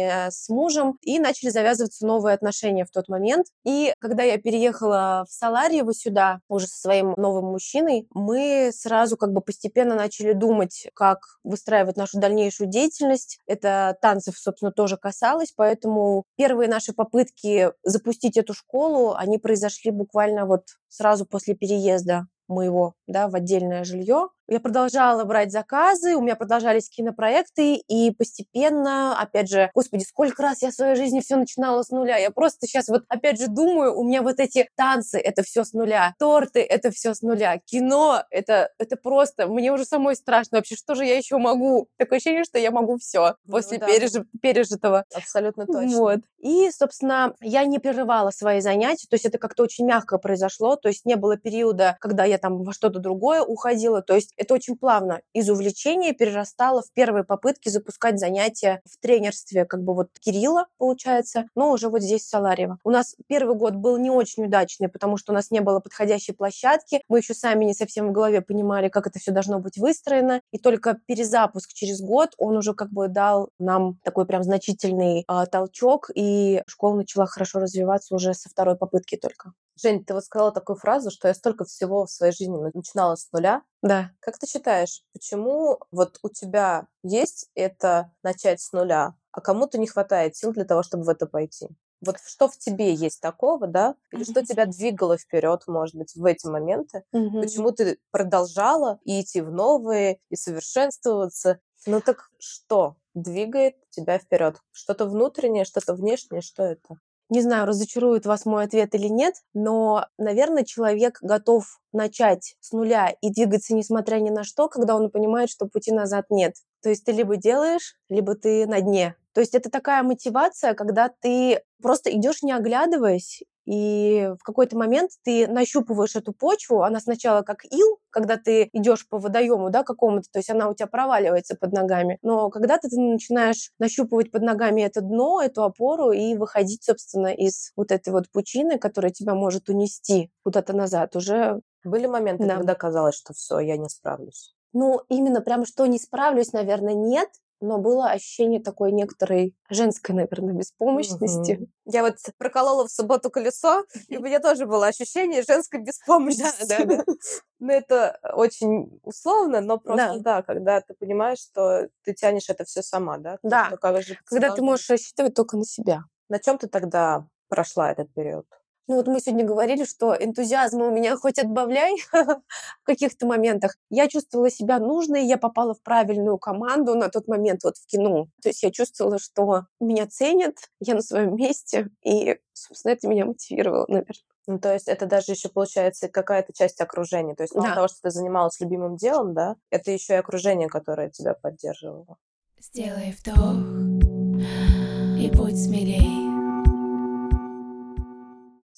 расхождения с мужем, и начали завязываться новые отношения в тот момент. И когда я переехала в Саларьево сюда, уже со своим новым мужчиной, мы сразу как бы постепенно начали думать, как выстраивать нашу дальнейшую деятельность. Это танцев, собственно, тоже касалось, поэтому первые наши попытки запустить эту школу, они произошли буквально вот сразу после переезда моего, да, в отдельное жилье. Я продолжала брать заказы, у меня продолжались кинопроекты, и постепенно, опять же, господи, сколько раз я в своей жизни все начинала с нуля. Я просто сейчас вот, опять же, думаю, у меня вот эти танцы, это все с нуля, торты, это все с нуля, кино, это, это просто, мне уже самой страшно вообще, что же я еще могу? Такое ощущение, что я могу все Ну после да. пережи- пережитого. Абсолютно точно. Вот. И, собственно, я не прерывала свои занятия, то есть это как-то очень мягко произошло, то есть не было периода, когда я там во что-то другое уходила, то есть это очень плавно из увлечения перерастало в первые попытки запускать занятия в тренерстве, как бы вот Кирилла, получается, но уже вот здесь, в Саларьево. У нас первый год был не очень удачный, потому что у нас не было подходящей площадки, мы еще сами не совсем в голове понимали, как это все должно быть выстроено, и только перезапуск через год, он уже как бы дал нам такой прям значительный а, толчок, и школа начала хорошо развиваться уже со второй попытки только. Жень, ты вот сказала такую фразу, что я столько всего в своей жизни на- начинала с нуля. Да. Как ты считаешь, почему вот у тебя есть это начать с нуля, а кому-то не хватает сил для того, чтобы в это пойти? Вот что в тебе есть такого, да? Или что тебя двигало вперед, может быть, в эти моменты? Мгм. Почему ты продолжала и идти в новые, и совершенствоваться? Ну так что двигает тебя вперед? Что-то внутреннее, что-то внешнее, что это? Не знаю, разочарует вас мой ответ или нет, но, наверное, человек готов начать с нуля и двигаться несмотря ни на что, когда он понимает, что пути назад нет. То есть ты либо делаешь, либо ты на дне. То есть это такая мотивация, когда ты просто идешь не оглядываясь, и в какой-то момент ты нащупываешь эту почву, она сначала как ил, когда ты идешь по водоему, да, какому-то, то есть она у тебя проваливается под ногами, но когда ты начинаешь нащупывать под ногами это дно, эту опору и выходить, собственно, из вот этой вот пучины, которая тебя может унести куда-то назад, уже, Были моменты, Да. когда казалось, что все, я не справлюсь. ну, именно прям что не справлюсь, наверное, нет, но было ощущение такой некоторой женской, наверное, беспомощности. Мгм. Я вот проколола в субботу колесо, и у меня тоже было ощущение женской беспомощности. да, да. Ну, это очень условно, но просто, да, когда ты понимаешь, что ты тянешь это все сама, да? Да. как же Когда ты можешь рассчитывать только на себя. На чем ты тогда прошла этот период? Ну вот мы сегодня говорили, что энтузиазма у меня хоть отбавляй в каких-то моментах. Я чувствовала себя нужной, я попала в правильную команду на тот момент вот в кино. То есть я чувствовала, что меня ценят, я на своем месте, и, собственно, это меня мотивировало, наверное. Ну, то есть это даже еще получается какая-то часть окружения. То есть мало Да. того, что ты занималась любимым делом, да, это еще и окружение, которое тебя поддерживало. Сделай вдох и будь смелей.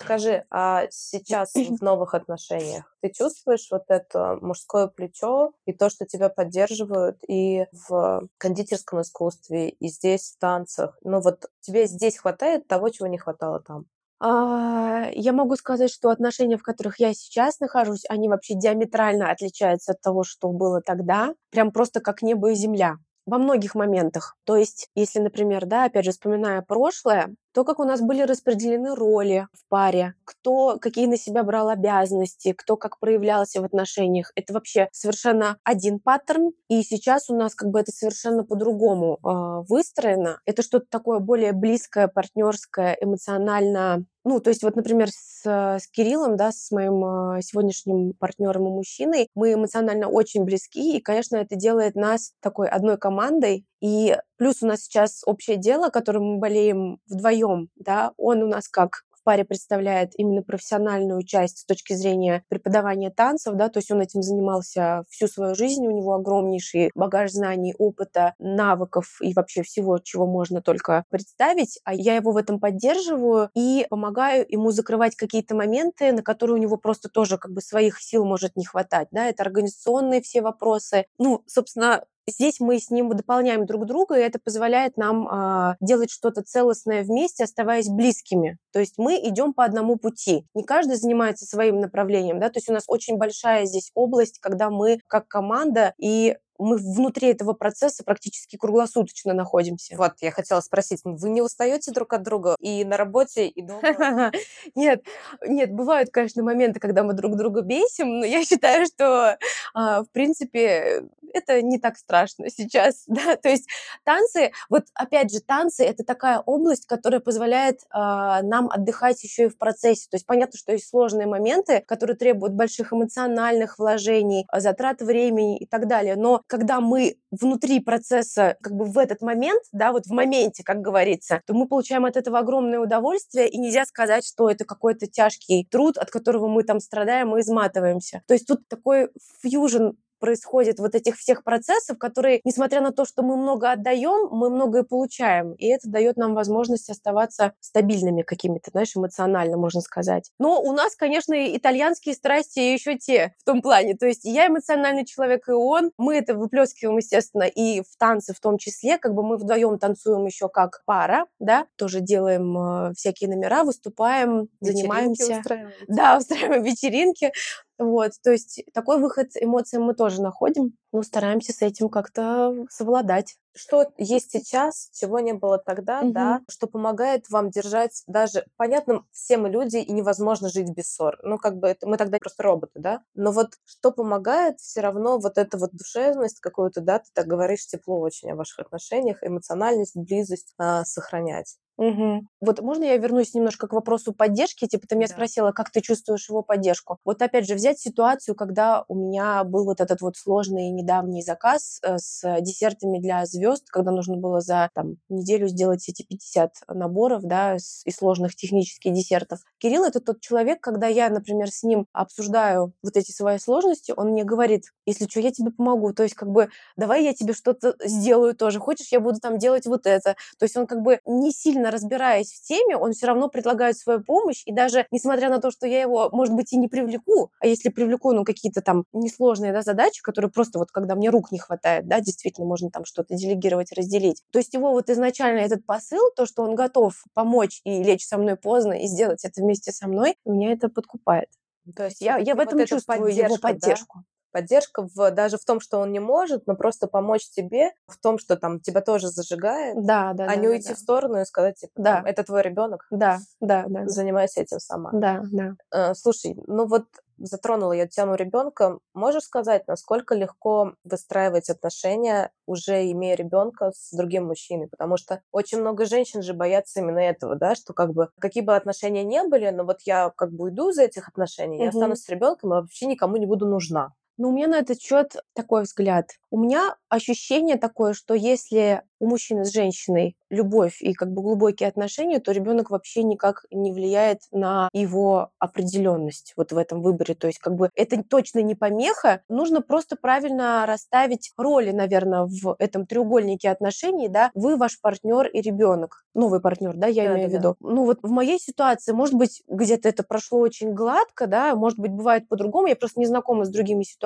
Скажи, а сейчас в новых отношениях ты чувствуешь вот это мужское плечо и то, что тебя поддерживают и в кондитерском искусстве, и здесь в танцах? Ну вот тебе здесь хватает того, чего не хватало там? А, Я могу сказать, что отношения, в которых я сейчас нахожусь, они вообще диаметрально отличаются от того, что было тогда. Прям просто как небо и земля во многих моментах. То есть, если, например, да, опять же, вспоминая прошлое, то, как у нас были распределены роли в паре, кто какие на себя брал обязанности, кто как проявлялся в отношениях. Это вообще совершенно один паттерн, и сейчас у нас как бы это совершенно по-другому э, выстроено. Это что-то такое более близкое, партнерское, эмоционально ну, то есть вот, например, с, с Кириллом, да, с моим э, сегодняшним партнером и мужчиной, мы эмоционально очень близки, и, конечно, это делает нас такой одной командой. И плюс у нас сейчас общее дело, которым мы болеем вдвоем, да, он у нас как паре представляет именно профессиональную часть с точки зрения преподавания танцев, да, то есть он этим занимался всю свою жизнь, у него огромнейший багаж знаний, опыта, навыков и вообще всего, чего можно только представить, а я его в этом поддерживаю и помогаю ему закрывать какие-то моменты, на которые у него просто тоже как бы своих сил может не хватать, да, это организационные все вопросы. Ну, собственно, Здесь мы с ним дополняем друг друга, и это позволяет нам а, делать что-то целостное вместе, оставаясь близкими. То есть мы идем по одному пути. Не каждый занимается своим направлением, да, то есть у нас очень большая здесь область, когда мы как команда и мы внутри этого процесса практически круглосуточно находимся. Вот, я хотела спросить, вы не устаете друг от друга и на работе, и дома? Нет, нет, бывают, конечно, моменты, когда мы друг друга бесим, но я считаю, что, а, в принципе, это не так страшно сейчас, да, то есть танцы, вот опять же, танцы — это такая область, которая позволяет э, нам отдыхать еще и в процессе, то есть понятно, что есть сложные моменты, которые требуют больших эмоциональных вложений, затрат времени и так далее, но когда мы внутри процесса, как бы в этот момент, да, вот в моменте, как говорится, то мы получаем от этого огромное удовольствие, и нельзя сказать, что это какой-то тяжкий труд, от которого мы там страдаем и изматываемся. То есть тут такой фьюжн происходит вот этих всех процессов, которые, несмотря на то, что мы много отдаем, мы многое получаем. И это дает нам возможность оставаться стабильными какими-то, знаешь, эмоционально, можно сказать. Но у нас, конечно, итальянские страсти еще те в том плане. То есть я эмоциональный человек, и он. Мы это выплескиваем, естественно, и в танце в том числе. Как бы мы вдвоем танцуем еще как пара, да, тоже делаем э, всякие номера, выступаем, вечеринки занимаемся. Устраиваем. Да, устраиваем вечеринки. Вот, то есть такой выход эмоциям мы тоже находим, но стараемся с этим как-то совладать. Что есть сейчас, чего не было тогда, угу. да, что помогает вам держать даже, понятно, все мы люди, и невозможно жить без ссор. Ну, как бы это, мы тогда просто роботы, да. Но вот что помогает все равно вот эта вот душевность какую-то, да, ты так говоришь тепло очень о ваших отношениях, эмоциональность, близость а, сохранять. Угу. Вот можно я вернусь немножко к вопросу поддержки? Типа ты меня да. спросила, как ты чувствуешь его поддержку. Вот опять же взять ситуацию, когда у меня был вот этот вот сложный недавний заказ э, с десертами для звезд, когда нужно было за там, неделю сделать эти 50 наборов, да, и сложных технических десертов. Кирилл это тот человек, когда я, например, с ним обсуждаю вот эти свои сложности, он мне говорит, если что, я тебе помогу. То есть как бы давай я тебе что-то сделаю тоже. Хочешь, я буду там делать вот это. То есть он как бы не сильно разбираясь в теме, он все равно предлагает свою помощь, и даже несмотря на то, что я его, может быть, и не привлеку, а если привлеку, ну, какие-то там несложные, да, задачи, которые просто вот, когда мне рук не хватает, да, действительно можно там что-то делегировать, разделить. То есть его вот изначально этот посыл, то, что он готов помочь и лечь со мной поздно и сделать это вместе со мной, меня это подкупает. То есть я, я в этом вот чувствую его поддержку. Да? поддержка в, даже в том, что он не может, но просто помочь тебе в том, что там тебя тоже зажигает, да, да, а да, не да, уйти да. в сторону и сказать, типа, да. там, это твой ребенок, да, да, да, занимайся этим сама. Да, да. Э, слушай, ну вот затронула я тему ребенка. Можешь сказать, насколько легко выстраивать отношения, уже имея ребенка с другим мужчиной? Потому что очень много женщин же боятся именно этого, да, что как бы какие бы отношения не были, но вот я как бы уйду из этих отношений, угу. я останусь с ребенком и вообще никому не буду нужна. Но у меня на этот счет такой взгляд. У меня ощущение такое, что если у мужчины с женщиной любовь и как бы глубокие отношения, то ребенок вообще никак не влияет на его определенность вот в этом выборе. То есть как бы это точно не помеха. Нужно просто правильно расставить роли, наверное, в этом треугольнике отношений, да. Вы ваш партнер и ребенок, новый партнер, да, я да, имею да, в виду. Да. Ну вот в моей ситуации, может быть, где-то это прошло очень гладко, да, может быть, бывает по-другому. Я просто не знакома с другими ситуациями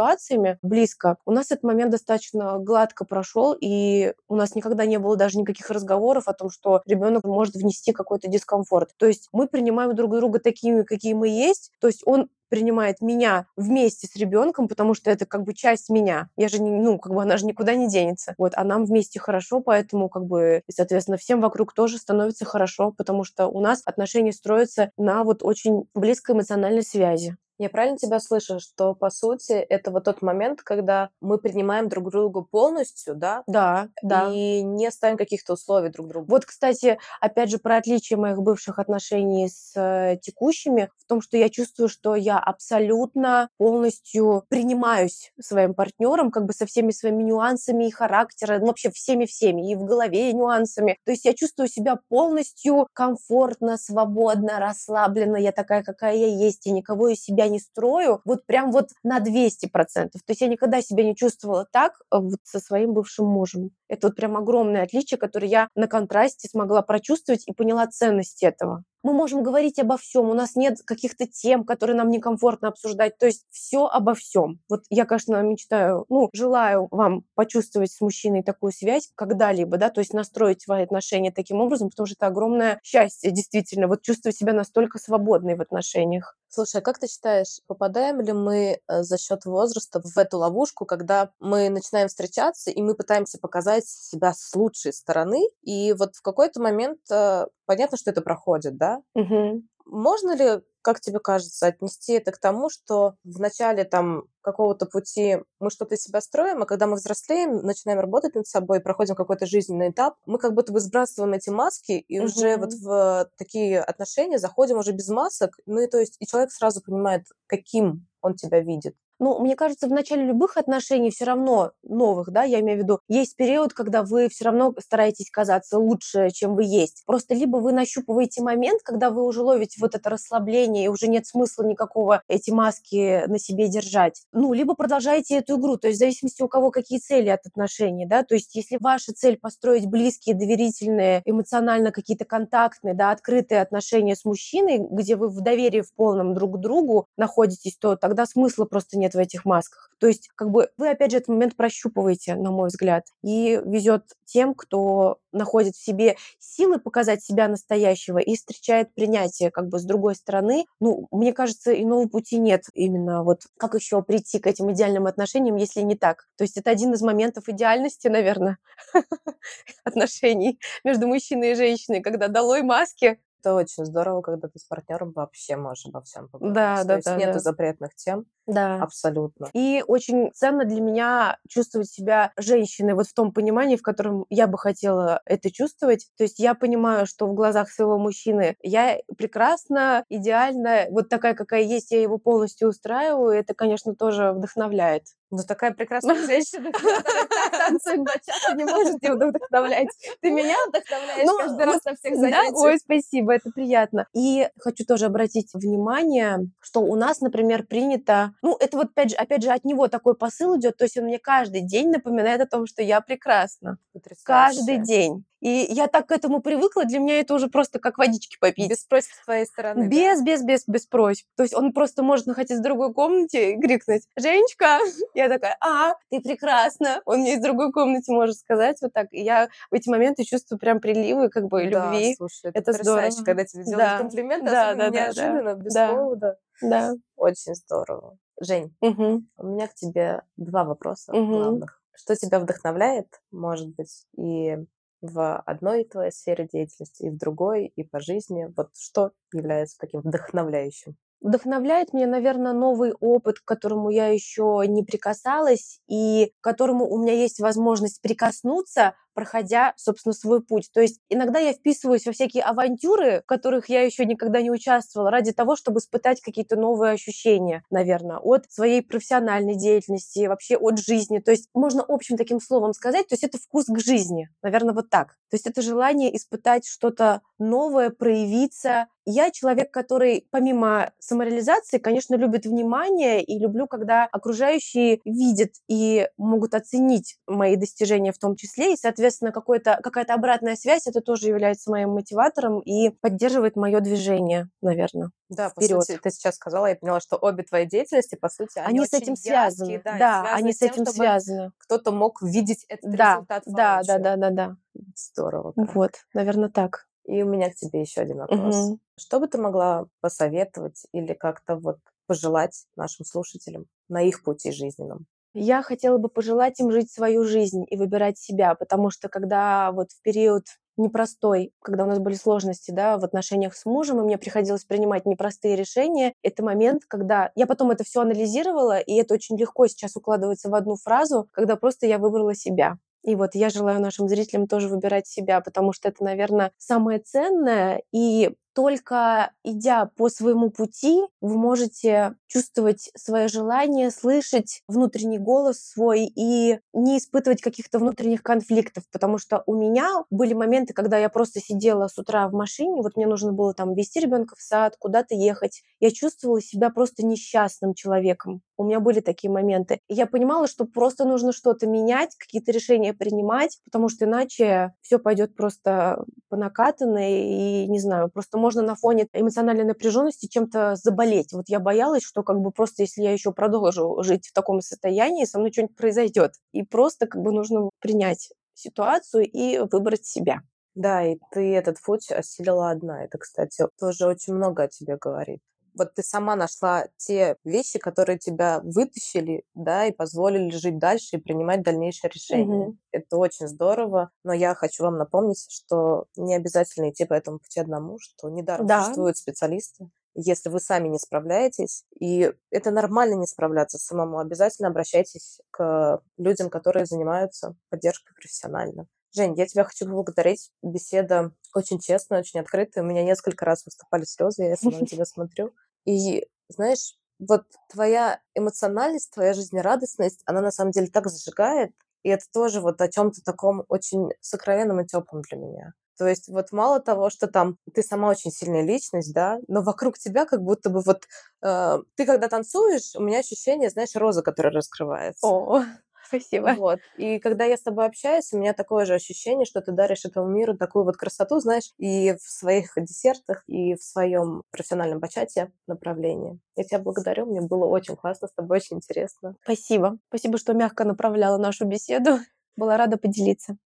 близко. У нас этот момент достаточно гладко прошел, и у нас никогда не было даже никаких разговоров о том, что ребенок может внести какой-то дискомфорт. То есть мы принимаем друг друга такими, какие мы есть. То есть он принимает меня вместе с ребенком, потому что это как бы часть меня. Я же не, ну, как бы она же никуда не денется. Вот, а нам вместе хорошо, поэтому как бы, и, соответственно, всем вокруг тоже становится хорошо, потому что у нас отношения строятся на вот очень близкой эмоциональной связи. Я правильно тебя слышу, что по сути это вот тот момент, когда мы принимаем друг друга полностью, да? Да, да. И не ставим каких-то условий друг другу. Вот, кстати, опять же, про отличие моих бывших отношений с э, текущими в том, что я чувствую, что я абсолютно полностью принимаюсь своим партнером, как бы со всеми своими нюансами и характером, ну, вообще всеми-всеми, и в голове и нюансами. То есть я чувствую себя полностью комфортно, свободно, расслабленно. Я такая, какая я есть, и никого из себя не строю, вот прям вот на 200%. То есть я никогда себя не чувствовала так э, вот со своим бывшим мужем. Это вот прям огромное отличие, которое я на контрасте смогла прочувствовать и поняла ценность этого мы можем говорить обо всем, у нас нет каких-то тем, которые нам некомфортно обсуждать, то есть все обо всем. Вот я, конечно, мечтаю, ну, желаю вам почувствовать с мужчиной такую связь когда-либо, да, то есть настроить свои отношения таким образом, потому что это огромное счастье, действительно, вот чувствовать себя настолько свободной в отношениях. Слушай, а как ты считаешь, попадаем ли мы э, за счет возраста в эту ловушку, когда мы начинаем встречаться и мы пытаемся показать себя с лучшей стороны, и вот в какой-то момент э, понятно, что это проходит, да? Угу. Можно ли, как тебе кажется, отнести это к тому, что в начале там какого-то пути мы что-то из себя строим, а когда мы взрослеем, начинаем работать над собой, проходим какой-то жизненный этап, мы как будто бы сбрасываем эти маски и угу. уже вот в такие отношения заходим уже без масок, ну и то есть и человек сразу понимает, каким он тебя видит. Ну, мне кажется, в начале любых отношений все равно новых, да, я имею в виду, есть период, когда вы все равно стараетесь казаться лучше, чем вы есть. Просто либо вы нащупываете момент, когда вы уже ловите вот это расслабление, и уже нет смысла никакого эти маски на себе держать. Ну, либо продолжаете эту игру, то есть в зависимости у кого какие цели от отношений, да, то есть если ваша цель построить близкие, доверительные, эмоционально какие-то контактные, да, открытые отношения с мужчиной, где вы в доверии в полном друг к другу находитесь, то тогда смысла просто нет нет в этих масках. То есть, как бы вы, опять же, этот момент прощупываете, на мой взгляд, и везет тем, кто находит в себе силы показать себя настоящего и встречает принятие как бы с другой стороны. Ну, мне кажется, иного пути нет именно вот как еще прийти к этим идеальным отношениям, если не так. То есть это один из моментов идеальности, наверное, отношений между мужчиной и женщиной, когда долой маски, это очень здорово, когда ты с партнером вообще можешь обо всем поговорить. Да, да, То есть да. нету да. запретных тем. Да. Абсолютно. И очень ценно для меня чувствовать себя женщиной вот в том понимании, в котором я бы хотела это чувствовать. То есть я понимаю, что в глазах своего мужчины я прекрасна, идеальна, вот такая, какая есть, я его полностью устраиваю. Это, конечно, тоже вдохновляет. Ну, такая прекрасная женщина, которая так танцует бачату, не может не вдохновлять. Ты меня вдохновляешь Ну, каждый раз на всех Да? занятиях. Ой, спасибо, это приятно. И хочу тоже обратить внимание, что у нас, например, принято, ну, это вот опять же, опять же от него такой посыл идет, то есть он мне каждый день напоминает о том, что я прекрасна. Каждый Потрясающе. день. И я так к этому привыкла, для меня это уже просто как водички попить. Без просьб с твоей стороны, да? Без, без, без, без просьб. То есть он просто может находиться в другой комнате и крикнуть «Женечка!» Я такая «А, ты прекрасна!» Он мне из другой комнаты может сказать вот так. И я в эти моменты чувствую прям приливы как бы Да, любви. слушай, это, Это здорово. когда тебе делают Да. комплименты, Да, особенно да, да, да. неожиданно, без Да. повода. Да. Очень здорово. Жень, Мгм. у меня к тебе два вопроса Мгм. главных. Что тебя вдохновляет, может быть, и в одной твоей сфере деятельности, и в другой, и по жизни? Вот что является таким вдохновляющим? Вдохновляет меня, наверное, новый опыт, к которому я еще не прикасалась и к которому у меня есть возможность прикоснуться, проходя, собственно, свой путь. То есть иногда я вписываюсь во всякие авантюры, в которых я еще никогда не участвовала, ради того, чтобы испытать какие-то новые ощущения, наверное, от своей профессиональной деятельности, вообще от жизни. То есть можно общим таким словом сказать, то есть это вкус к жизни, наверное, вот так. То есть это желание испытать что-то новое, проявиться. Я человек, который помимо самореализации, конечно, любит внимание и люблю, когда окружающие видят и могут оценить мои достижения в том числе, и, соответственно, соответственно, какая-то обратная связь, это тоже является моим мотиватором и поддерживает мое движение, наверное. Да, по вперед. сути, ты сейчас сказала, я поняла, что обе твои деятельности, по сути, они, Они с этим яркие, связаны. да, Да, связаны они с с тем, этим связаны. кто-то мог видеть этот Да, результат да, да, да, да, да. Здорово. как. Вот, наверное, так. И у меня к тебе еще один вопрос. Мгм. Что бы ты могла посоветовать или как-то вот пожелать нашим слушателям на их пути жизненном? Я хотела бы пожелать им жить свою жизнь и выбирать себя, потому что когда вот в период непростой, когда у нас были сложности, да, в отношениях с мужем, и мне приходилось принимать непростые решения, это момент, когда я потом это все анализировала, и это очень легко сейчас укладывается в одну фразу, когда просто я выбрала себя. И вот я желаю нашим зрителям тоже выбирать себя, потому что это, наверное, самое ценное. И только идя по своему пути, вы можете чувствовать свое желание, слышать внутренний голос свой и не испытывать каких-то внутренних конфликтов, потому что у меня были моменты, когда я просто сидела с утра в машине, вот мне нужно было там вести ребенка в сад, куда-то ехать, я чувствовала себя просто несчастным человеком. У меня были такие моменты. Я понимала, что просто нужно что-то менять, какие-то решения принимать, потому что иначе все пойдет просто по накатанной, и не знаю, просто можно на фоне эмоциональной напряженности чем-то заболеть. Вот я боялась, что как бы просто если я еще продолжу жить в таком состоянии, со мной что-нибудь произойдет. И просто как бы нужно принять ситуацию и выбрать себя. Да, и ты этот путь осилила одна. Это, кстати, тоже очень много о тебе говорит. Вот ты сама нашла те вещи, которые тебя вытащили, да, и позволили жить дальше и принимать дальнейшие решения. Мгм. Это очень здорово, но я хочу вам напомнить, что не обязательно идти по этому пути одному, что недаром Да. существуют специалисты. Если вы сами не справляетесь, и это нормально не справляться самому, обязательно обращайтесь к людям, которые занимаются поддержкой профессионально. Жень, я тебя хочу поблагодарить. Беседа очень честная, очень открытая. У меня несколько раз выступали слезы, я сама на тебя смотрю. И знаешь, вот твоя эмоциональность, твоя жизнерадостность, она на самом деле так зажигает, и это тоже вот о чем-то таком очень сокровенном и теплом для меня. То есть вот мало того, что там ты сама очень сильная личность, да, но вокруг тебя как будто бы вот э, ты когда танцуешь, у меня ощущение, знаешь, роза, которая раскрывается. О, спасибо. Вот. И когда я с тобой общаюсь, у меня такое же ощущение, что ты даришь этому миру такую вот красоту, знаешь, и в своих десертах, и в своем профессиональном бачате направлении. Я тебя благодарю, мне было очень классно, с тобой очень интересно. Спасибо. Спасибо, что мягко направляла нашу беседу. Была рада поделиться.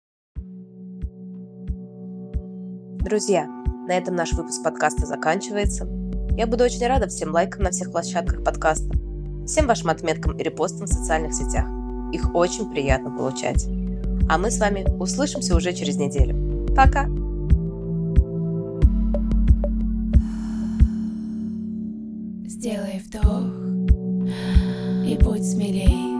Друзья, на этом наш выпуск подкаста заканчивается. Я буду очень рада всем лайкам на всех площадках подкаста, всем вашим отметкам и репостам в социальных сетях. Их очень приятно получать. А мы с вами услышимся уже через неделю. Пока! Сделай вдох и будь смелей.